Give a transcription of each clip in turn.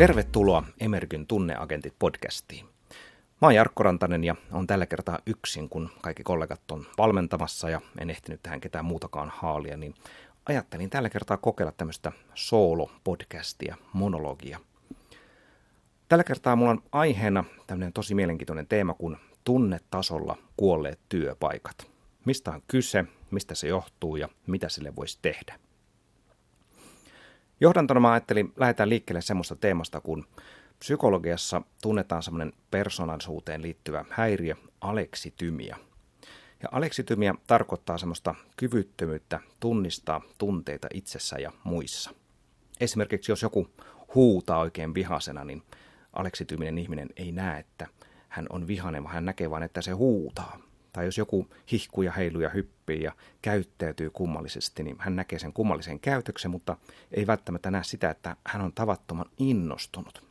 Tervetuloa Emergyn tunneagentit podcastiin. Mä oon Jarkko Rantanen ja on tällä kertaa yksin, kun kaikki kollegat on valmentamassa ja en ehtinyt tähän ketään muutakaan haalia, niin ajattelin tällä kertaa kokeilla tämmöistä solo-podcastia, monologia. Tällä kertaa mulla on aiheena tämmöinen tosi mielenkiintoinen teema kuin tunnetasolla kuolleet työpaikat. Mistä on kyse, mistä se johtuu ja mitä sille voisi tehdä. Johdantona mä ajattelin, lähdetään liikkeelle semmoista teemasta, kun psykologiassa tunnetaan semmoinen persoonallisuuteen liittyvä häiriö, aleksitymia. Ja aleksitymia tarkoittaa semmoista kyvyttömyyttä tunnistaa tunteita itsessä ja muissa. Esimerkiksi jos joku huutaa oikein vihasena, niin aleksityminen ihminen ei näe, että hän on vihainen, vaan hän näkee vain, että se huutaa. Tai jos joku hihkuu ja heiluu ja hyppii ja käyttäytyy kummallisesti, niin hän näkee sen kummallisen käytöksen, mutta ei välttämättä näe sitä, että hän on tavattoman innostunut.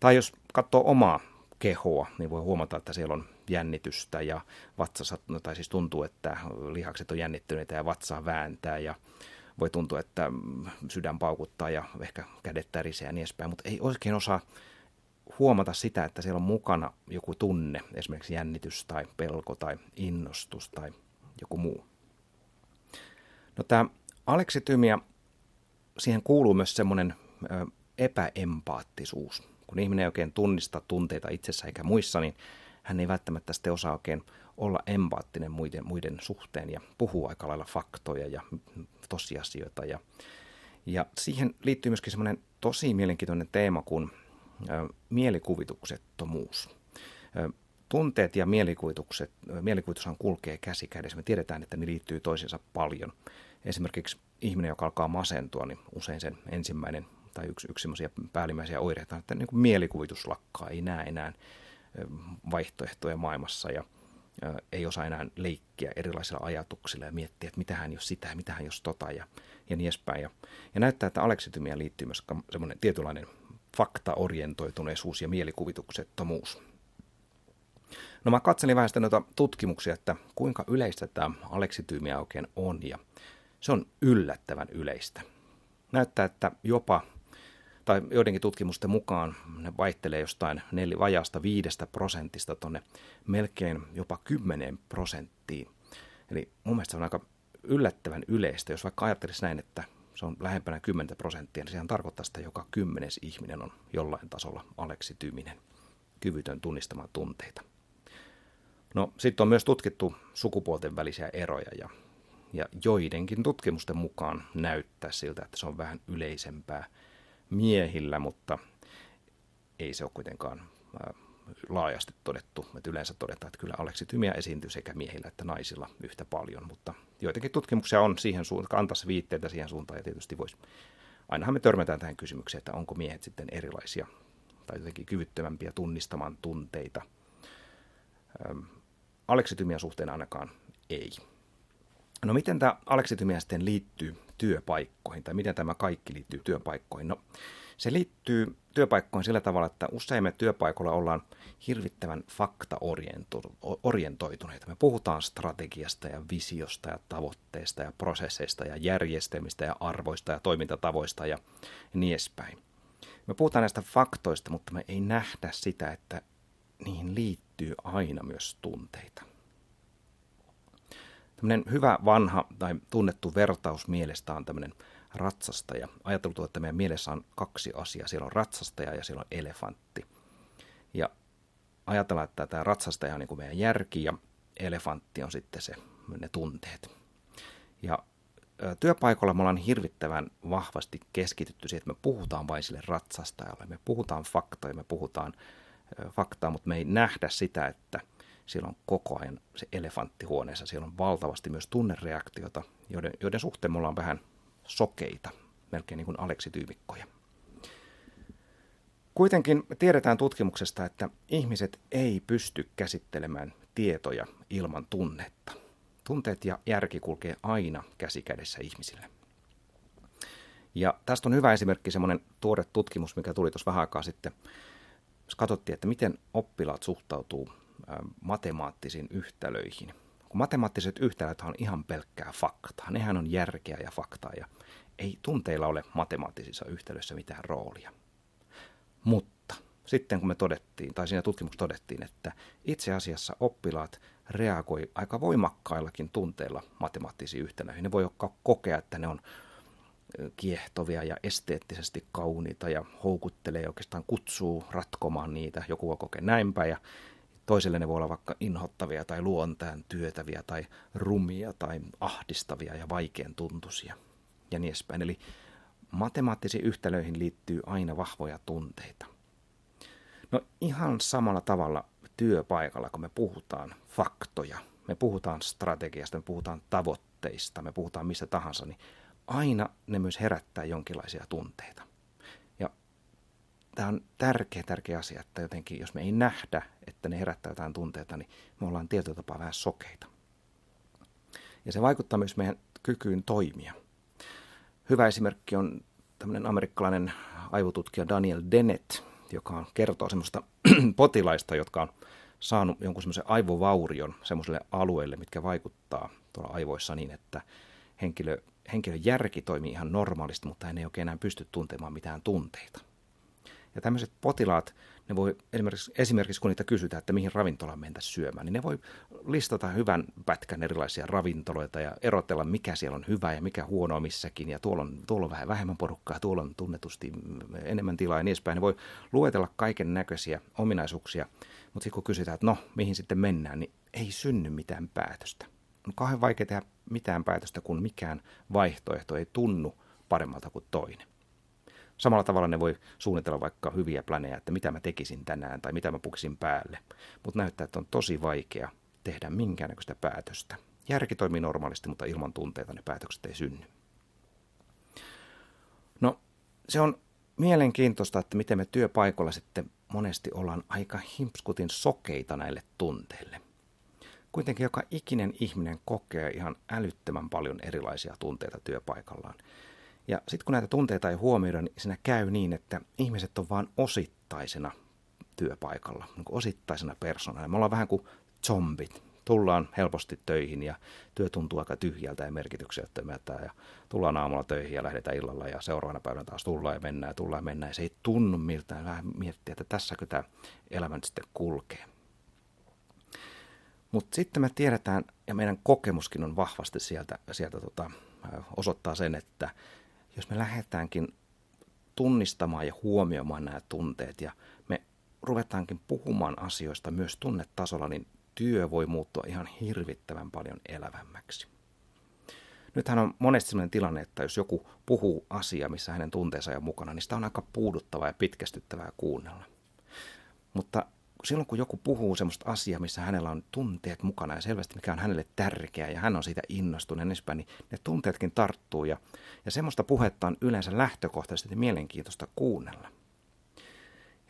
Tai jos katsoo omaa kehoa, niin voi huomata, että siellä on jännitystä ja vatsassa, tai siis tuntuu, että lihakset on jännittyneitä ja vatsaa vääntää ja voi tuntua, että sydän paukuttaa ja ehkä kädet tärisee ja niin edespäin, mutta ei oikein osaa huomata sitä, että siellä on mukana joku tunne, esimerkiksi jännitys tai pelko tai innostus tai joku muu. No tämä aleksitymia, siihen kuuluu myös semmoinen epäempaattisuus. Kun ihminen ei oikein tunnista tunteita itsessä eikä muissa, niin hän ei välttämättä sitten osaa oikein olla empaattinen muiden, muiden suhteen ja puhuu aika lailla faktoja ja tosiasioita. Ja, ja siihen liittyy myöskin semmoinen tosi mielenkiintoinen teema kuin mielikuvituksettomuus. Tunteet ja mielikuvitukset, mielikuvitushan kulkee käsi kädessä. Me tiedetään, että ne liittyy toisiinsa paljon. Esimerkiksi ihminen, joka alkaa masentua, niin usein sen ensimmäinen tai yksi, yksi päällimmäisiä oireita on, että niin kuin mielikuvitus lakkaa, ei näe enää vaihtoehtoja maailmassa ja ei osaa enää leikkiä erilaisilla ajatuksilla ja miettiä, että mitähän jos sitä ja mitähän jos tota ja, ja niin edespäin. Ja, ja näyttää, että aleksitymiä liittyy myös semmoinen tietynlainen faktaorientoituneisuus ja mielikuvituksettomuus. No mä katselin vähän sitä noita tutkimuksia, että kuinka yleistä tämä aleksityymiä oikein on ja se on yllättävän yleistä. Näyttää, että jopa, tai joidenkin tutkimusten mukaan ne vaihtelee jostain neli, vajaasta viidestä prosentista tuonne melkein jopa kymmeneen prosenttiin. Eli mun mielestä se on aika yllättävän yleistä, jos vaikka ajattelisi näin, että se on lähempänä 10 prosenttia, niin sehän tarkoittaa, että joka kymmenes ihminen on jollain tasolla aleksityminen, kyvytön tunnistamaan tunteita. No sitten on myös tutkittu sukupuolten välisiä eroja ja, ja joidenkin tutkimusten mukaan näyttää siltä, että se on vähän yleisempää miehillä, mutta ei se ole kuitenkaan laajasti todettu. Että yleensä todetaan, että kyllä aleksitymiä esiintyy sekä miehillä että naisilla yhtä paljon, mutta joitakin tutkimuksia on siihen suuntaan, antaisi viitteitä siihen suuntaan ja tietysti voisi, ainahan me törmätään tähän kysymykseen, että onko miehet sitten erilaisia tai jotenkin kyvyttömämpiä tunnistamaan tunteita. Öm, aleksitymiä suhteen ainakaan ei. No miten tämä aleksitymia sitten liittyy työpaikkoihin tai miten tämä kaikki liittyy työpaikkoihin? No se liittyy työpaikkoihin sillä tavalla, että usein me työpaikoilla ollaan hirvittävän faktaorientoituneita. Me puhutaan strategiasta ja visiosta ja tavoitteista ja prosesseista ja järjestelmistä ja arvoista ja toimintatavoista ja niin edespäin. Me puhutaan näistä faktoista, mutta me ei nähdä sitä, että niihin liittyy aina myös tunteita. Tämmöinen hyvä vanha tai tunnettu vertaus mielestä on tämmöinen – ratsastaja. Ajateltu, että meidän mielessä on kaksi asiaa. Siellä on ratsastaja ja siellä on elefantti. Ja ajatellaan, että tämä ratsastaja on niin kuin meidän järki ja elefantti on sitten se, ne tunteet. Ja työpaikalla me ollaan hirvittävän vahvasti keskitytty siihen, että me puhutaan vain sille ratsastajalle. Me puhutaan faktoja, me puhutaan faktaa, mutta me ei nähdä sitä, että siellä on koko ajan se elefantti huoneessa. Siellä on valtavasti myös tunnereaktiota, joiden, joiden suhteen me ollaan vähän sokeita, melkein niin kuin aleksityymikkoja. Kuitenkin tiedetään tutkimuksesta, että ihmiset ei pysty käsittelemään tietoja ilman tunnetta. Tunteet ja järki kulkee aina käsi kädessä ihmisille. Ja tästä on hyvä esimerkki semmoinen tuore tutkimus, mikä tuli tuossa vähän aikaa sitten. Katsottiin, että miten oppilaat suhtautuu matemaattisiin yhtälöihin – kun matemaattiset yhtälöt on ihan pelkkää faktaa. Nehän on järkeä ja faktaa ja ei tunteilla ole matemaattisissa yhtälöissä mitään roolia. Mutta sitten kun me todettiin, tai siinä tutkimuksessa todettiin, että itse asiassa oppilaat reagoi aika voimakkaillakin tunteilla matemaattisiin yhtenäihin. Ne voi kokea, että ne on kiehtovia ja esteettisesti kauniita ja houkuttelee oikeastaan kutsuu ratkomaan niitä. Joku voi kokea näinpä ja toiselle ne voi olla vaikka inhottavia tai luontaan työtäviä tai rumia tai ahdistavia ja vaikean tuntuisia ja niin edespäin. Eli matemaattisiin yhtälöihin liittyy aina vahvoja tunteita. No ihan samalla tavalla työpaikalla, kun me puhutaan faktoja, me puhutaan strategiasta, me puhutaan tavoitteista, me puhutaan mistä tahansa, niin aina ne myös herättää jonkinlaisia tunteita. Tämä on tärkeä, tärkeä asia, että jotenkin jos me ei nähdä, että ne herättää jotain tunteita, niin me ollaan tietyllä tapaa vähän sokeita. Ja se vaikuttaa myös meidän kykyyn toimia. Hyvä esimerkki on tämmöinen amerikkalainen aivotutkija Daniel Dennett, joka kertoo semmoista potilaista, jotka on saanut jonkun semmoisen aivovaurion semmoiselle alueelle, mitkä vaikuttaa tuolla aivoissa niin, että henkilö, henkilön järki toimii ihan normaalisti, mutta hän ei oikein enää pysty tuntemaan mitään tunteita. Ja tämmöiset potilaat, ne voi esimerkiksi, esimerkiksi kun niitä kysytään, että mihin ravintolaan mentä syömään, niin ne voi listata hyvän pätkän erilaisia ravintoloita ja erotella, mikä siellä on hyvä ja mikä huonoa missäkin. Ja tuolla on, tuolla on vähän vähemmän porukkaa, tuolla on tunnetusti enemmän tilaa ja niin edespäin. Ne voi luetella kaiken näköisiä ominaisuuksia, mutta sitten kun kysytään, että no, mihin sitten mennään, niin ei synny mitään päätöstä. On kauhean vaikea tehdä mitään päätöstä, kun mikään vaihtoehto ei tunnu paremmalta kuin toinen. Samalla tavalla ne voi suunnitella vaikka hyviä planeja, että mitä mä tekisin tänään tai mitä mä pukisin päälle. Mutta näyttää, että on tosi vaikea tehdä minkäännäköistä päätöstä. Järki toimii normaalisti, mutta ilman tunteita ne päätökset ei synny. No, se on mielenkiintoista, että miten me työpaikoilla sitten monesti ollaan aika himpskutin sokeita näille tunteille. Kuitenkin joka ikinen ihminen kokee ihan älyttömän paljon erilaisia tunteita työpaikallaan. Ja sitten kun näitä tunteita ei huomioida, niin siinä käy niin, että ihmiset on vain osittaisena työpaikalla, niin kuin osittaisena persoonana. Me ollaan vähän kuin zombit. Tullaan helposti töihin ja työ tuntuu aika tyhjältä ja merkityksettömältä ja tullaan aamulla töihin ja lähdetään illalla ja seuraavana päivänä taas tullaan ja mennään ja tullaan ja mennään. Ja se ei tunnu miltään. Vähän miettiä, että tässäkö tämä elämä nyt sitten kulkee. Mutta sitten me tiedetään, ja meidän kokemuskin on vahvasti sieltä, sieltä tota, osoittaa sen, että jos me lähdetäänkin tunnistamaan ja huomioimaan nämä tunteet ja me ruvetaankin puhumaan asioista myös tunnetasolla, niin työ voi muuttua ihan hirvittävän paljon elävämmäksi. Nythän on monesti sellainen tilanne, että jos joku puhuu asiaa, missä hänen tunteensa on mukana, niin sitä on aika puuduttavaa ja pitkästyttävää kuunnella. Mutta silloin kun joku puhuu semmoista asiaa, missä hänellä on tunteet mukana ja selvästi mikä on hänelle tärkeää ja hän on siitä innostunut niin, niin ne tunteetkin tarttuu ja, ja semmoista puhetta on yleensä lähtökohtaisesti mielenkiintoista kuunnella.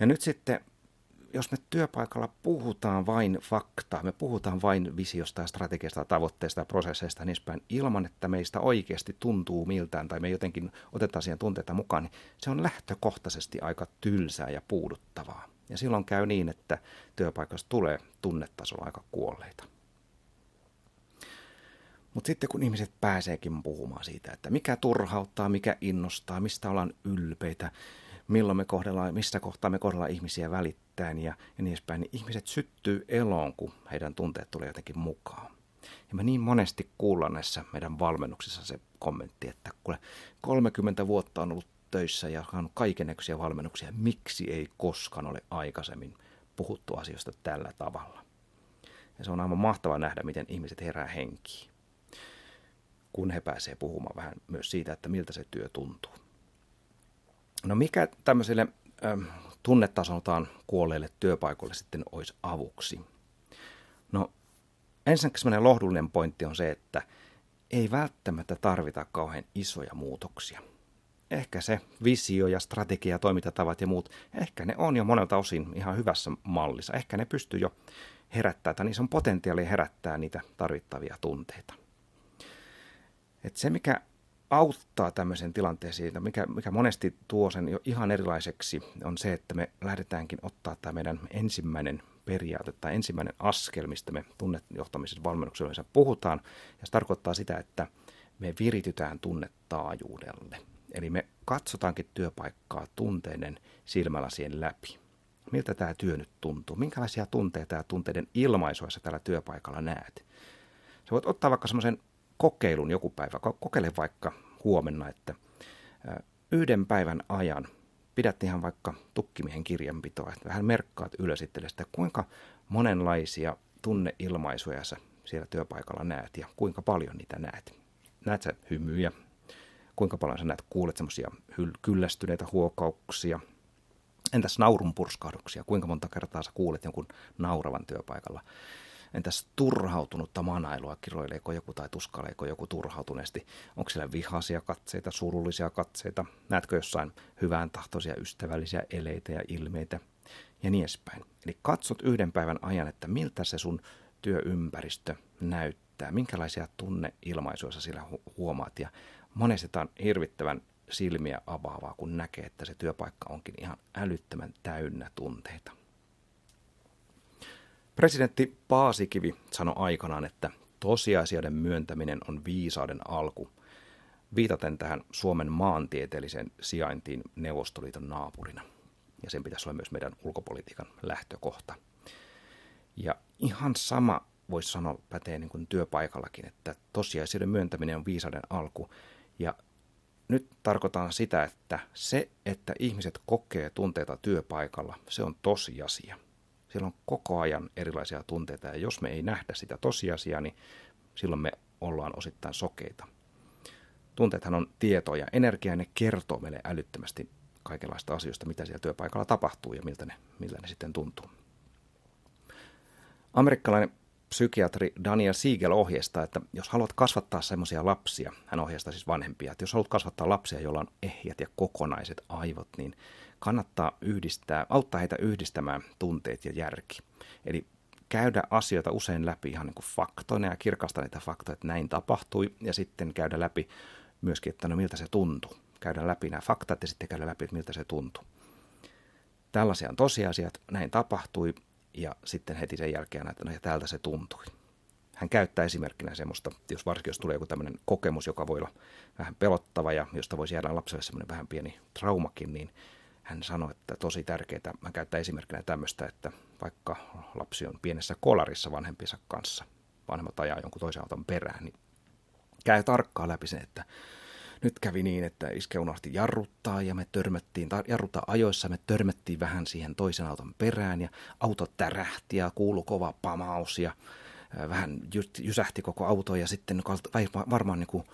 Ja nyt sitten, jos me työpaikalla puhutaan vain faktaa, me puhutaan vain visiosta ja strategiasta, tavoitteista ja prosesseista niin päin, ilman että meistä oikeasti tuntuu miltään tai me jotenkin otetaan siihen tunteita mukaan, niin se on lähtökohtaisesti aika tylsää ja puuduttavaa. Ja silloin käy niin, että työpaikasta tulee tunnetasolla aika kuolleita. Mutta sitten kun ihmiset pääseekin puhumaan siitä, että mikä turhauttaa, mikä innostaa, mistä ollaan ylpeitä, milloin me kohdellaan, missä kohtaa me kohdellaan ihmisiä välittäen ja, ja niin edespäin, niin ihmiset syttyy eloon, kun heidän tunteet tulee jotenkin mukaan. Ja me niin monesti kuullaan näissä meidän valmennuksissa se kommentti, että kuule, 30 vuotta on ollut töissä ja saanut kaikenlaisia valmennuksia. Miksi ei koskaan ole aikaisemmin puhuttu asioista tällä tavalla? Ja se on aivan mahtava nähdä, miten ihmiset herää henkiin, kun he pääsevät puhumaan vähän myös siitä, että miltä se työ tuntuu. No mikä tämmöiselle ähm, tunnetasoltaan kuolleille työpaikoille sitten olisi avuksi? No ensinnäkin semmoinen lohdullinen pointti on se, että ei välttämättä tarvita kauhean isoja muutoksia – ehkä se visio ja strategia, toimintatavat ja muut, ehkä ne on jo monelta osin ihan hyvässä mallissa. Ehkä ne pystyy jo herättämään, tai niissä on potentiaalia herättää niitä tarvittavia tunteita. Et se, mikä auttaa tämmöisen tilanteeseen, mikä, mikä monesti tuo sen jo ihan erilaiseksi, on se, että me lähdetäänkin ottaa tämä meidän ensimmäinen periaate tai ensimmäinen askel, mistä me tunnejohtamisen valmennuksella puhutaan. Ja se tarkoittaa sitä, että me viritytään tunnetaajuudelle. Eli me katsotaankin työpaikkaa tunteiden silmälasien läpi. Miltä tämä työ nyt tuntuu? Minkälaisia tunteita ja tunteiden ilmaisuja sä tällä työpaikalla näet? Sä voit ottaa vaikka semmoisen kokeilun joku päivä. Kokeile vaikka huomenna, että yhden päivän ajan pidät ihan vaikka tukkimiehen kirjanpitoa, että vähän merkkaat ylös sitä, kuinka monenlaisia tunneilmaisuja sä siellä työpaikalla näet ja kuinka paljon niitä näet. Näet sä hymyjä, kuinka paljon sä näet, kuulet semmoisia kyllästyneitä huokauksia, entäs naurun purskahduksia, kuinka monta kertaa sä kuulet jonkun nauravan työpaikalla. Entäs turhautunutta manailua, kiroileeko joku tai tuskaleeko joku turhautuneesti? Onko siellä vihaisia katseita, surullisia katseita? Näetkö jossain hyvään tahtoisia ystävällisiä eleitä ja ilmeitä? Ja niin edespäin. Eli katsot yhden päivän ajan, että miltä se sun työympäristö näyttää, minkälaisia tunneilmaisuja sä siellä huomaat. Ja monesti on hirvittävän silmiä avaavaa, kun näkee, että se työpaikka onkin ihan älyttömän täynnä tunteita. Presidentti Paasikivi sanoi aikanaan, että tosiasioiden myöntäminen on viisauden alku, viitaten tähän Suomen maantieteelliseen sijaintiin Neuvostoliiton naapurina. Ja sen pitäisi olla myös meidän ulkopolitiikan lähtökohta. Ja ihan sama voisi sanoa pätee niin kuin työpaikallakin, että tosiasioiden myöntäminen on viisauden alku. Ja nyt tarkoitan sitä, että se, että ihmiset kokee tunteita työpaikalla, se on tosiasia – siellä on koko ajan erilaisia tunteita ja jos me ei nähdä sitä tosiasiaa, niin silloin me ollaan osittain sokeita. Tunteethan on tietoa ja energiaa ja ne kertoo meille älyttömästi kaikenlaista asioista, mitä siellä työpaikalla tapahtuu ja miltä ne, miltä ne sitten tuntuu. Amerikkalainen psykiatri Daniel Siegel ohjeistaa, että jos haluat kasvattaa semmoisia lapsia, hän ohjeistaa siis vanhempia, että jos haluat kasvattaa lapsia, joilla on ehjät ja kokonaiset aivot, niin kannattaa yhdistää, auttaa heitä yhdistämään tunteet ja järki. Eli käydä asioita usein läpi ihan niin kuin faktoina ja kirkastaa niitä faktoja, että näin tapahtui, ja sitten käydä läpi myöskin, että no miltä se tuntui. Käydä läpi nämä faktat ja sitten käydä läpi, että miltä se tuntui. Tällaisia on tosiasiat, näin tapahtui, ja sitten heti sen jälkeen, että no ja tältä se tuntui. Hän käyttää esimerkkinä semmoista, jos varsinkin jos tulee joku tämmöinen kokemus, joka voi olla vähän pelottava ja josta voisi jäädä lapselle semmoinen vähän pieni traumakin, niin hän sanoi, että tosi tärkeää, mä käyttää esimerkkinä tämmöistä, että vaikka lapsi on pienessä kolarissa vanhempiensa kanssa, vanhemmat ajaa jonkun toisen auton perään, niin käy tarkkaan läpi sen, että nyt kävi niin, että iske unohti jarruttaa ja me törmättiin, jarruttaa ajoissa, me törmättiin vähän siihen toisen auton perään ja auto tärähti ja kuului kova pamaus ja vähän jysähti koko auto ja sitten varmaan niin kuin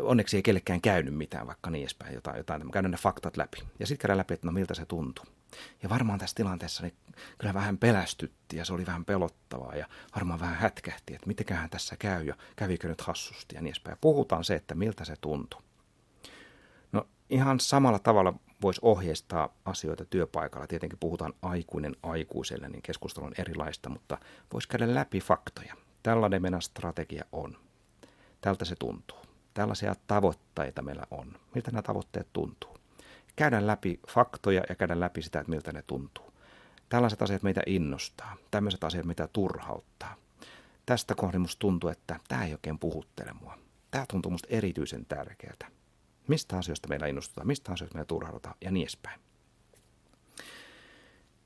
onneksi ei kellekään käynyt mitään, vaikka niin edespäin, jotain, jotain. käydään ne faktat läpi. Ja sitten käydään läpi, että no miltä se tuntui. Ja varmaan tässä tilanteessa niin kyllä vähän pelästytti ja se oli vähän pelottavaa ja varmaan vähän hätkähti, että mitenköhän tässä käy ja kävikö nyt hassusti ja niin edespäin. Ja puhutaan se, että miltä se tuntui. No ihan samalla tavalla voisi ohjeistaa asioita työpaikalla. Tietenkin puhutaan aikuinen aikuiselle, niin keskustelu on erilaista, mutta voisi käydä läpi faktoja. Tällainen meidän strategia on. Tältä se tuntuu tällaisia tavoitteita meillä on. Miltä nämä tavoitteet tuntuu? Käydään läpi faktoja ja käydään läpi sitä, että miltä ne tuntuu. Tällaiset asiat meitä innostaa, tämmöiset asiat mitä turhauttaa. Tästä kohdin musta tuntuu, että tämä ei oikein puhuttele mua. Tämä tuntuu musta erityisen tärkeältä. Mistä asioista meillä innostutaan, mistä asioista meillä turhaudutaan ja niin edespäin.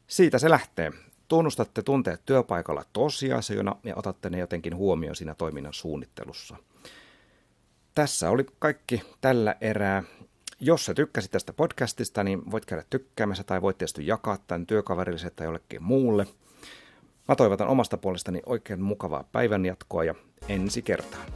Siitä se lähtee. Tunnustatte tunteet työpaikalla tosiasioina ja otatte ne jotenkin huomioon siinä toiminnan suunnittelussa – tässä oli kaikki tällä erää. Jos sä tykkäsit tästä podcastista, niin voit käydä tykkäämässä tai voit tietysti jakaa tämän työkaverille tai jollekin muulle. Mä toivotan omasta puolestani oikein mukavaa päivänjatkoa ja ensi kertaan.